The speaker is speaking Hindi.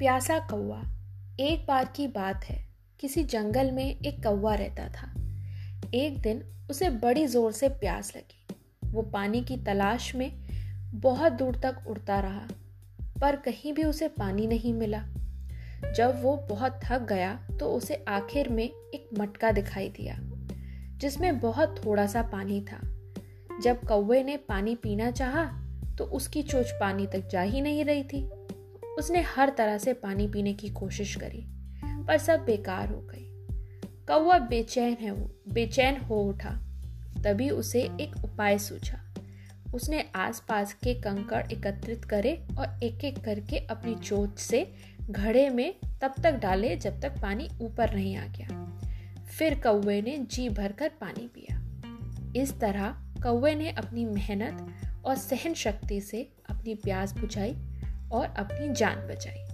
प्यासा कौवा एक बार की बात है। किसी जंगल में एक कौवा रहता था। एक दिन उसे बड़ी ज़ोर से प्यास लगी। वो पानी की तलाश में बहुत दूर तक उड़ता रहा, पर कहीं भी उसे पानी नहीं मिला। जब वो बहुत थक गया तो उसे आखिर में एक मटका दिखाई दिया, जिसमें बहुत थोड़ा सा पानी था। जब कौवे ने पानी पीना चाहा तो उसकी चोच पानी तक जा ही नहीं रही थी। उसने हर तरह से पानी पीने की कोशिश करी, पर सब बेकार हो गई। कौवा बेचैन है वो, बेचैन हो उठा। तभी उसे एक उपाय सूझा। उसने आसपास के कंकड़ एकत्रित करे और एक एक करके अपनी चोट से घड़े में तब तक डाले जब तक पानी ऊपर नहीं आ गया। फिर कौवे ने जी भरकर पानी पिया। इस तरह कौवे ने अपनी मेहनत और सहन शक्ति से अपनी प्यास बुझाई और अपनी जान बचाई।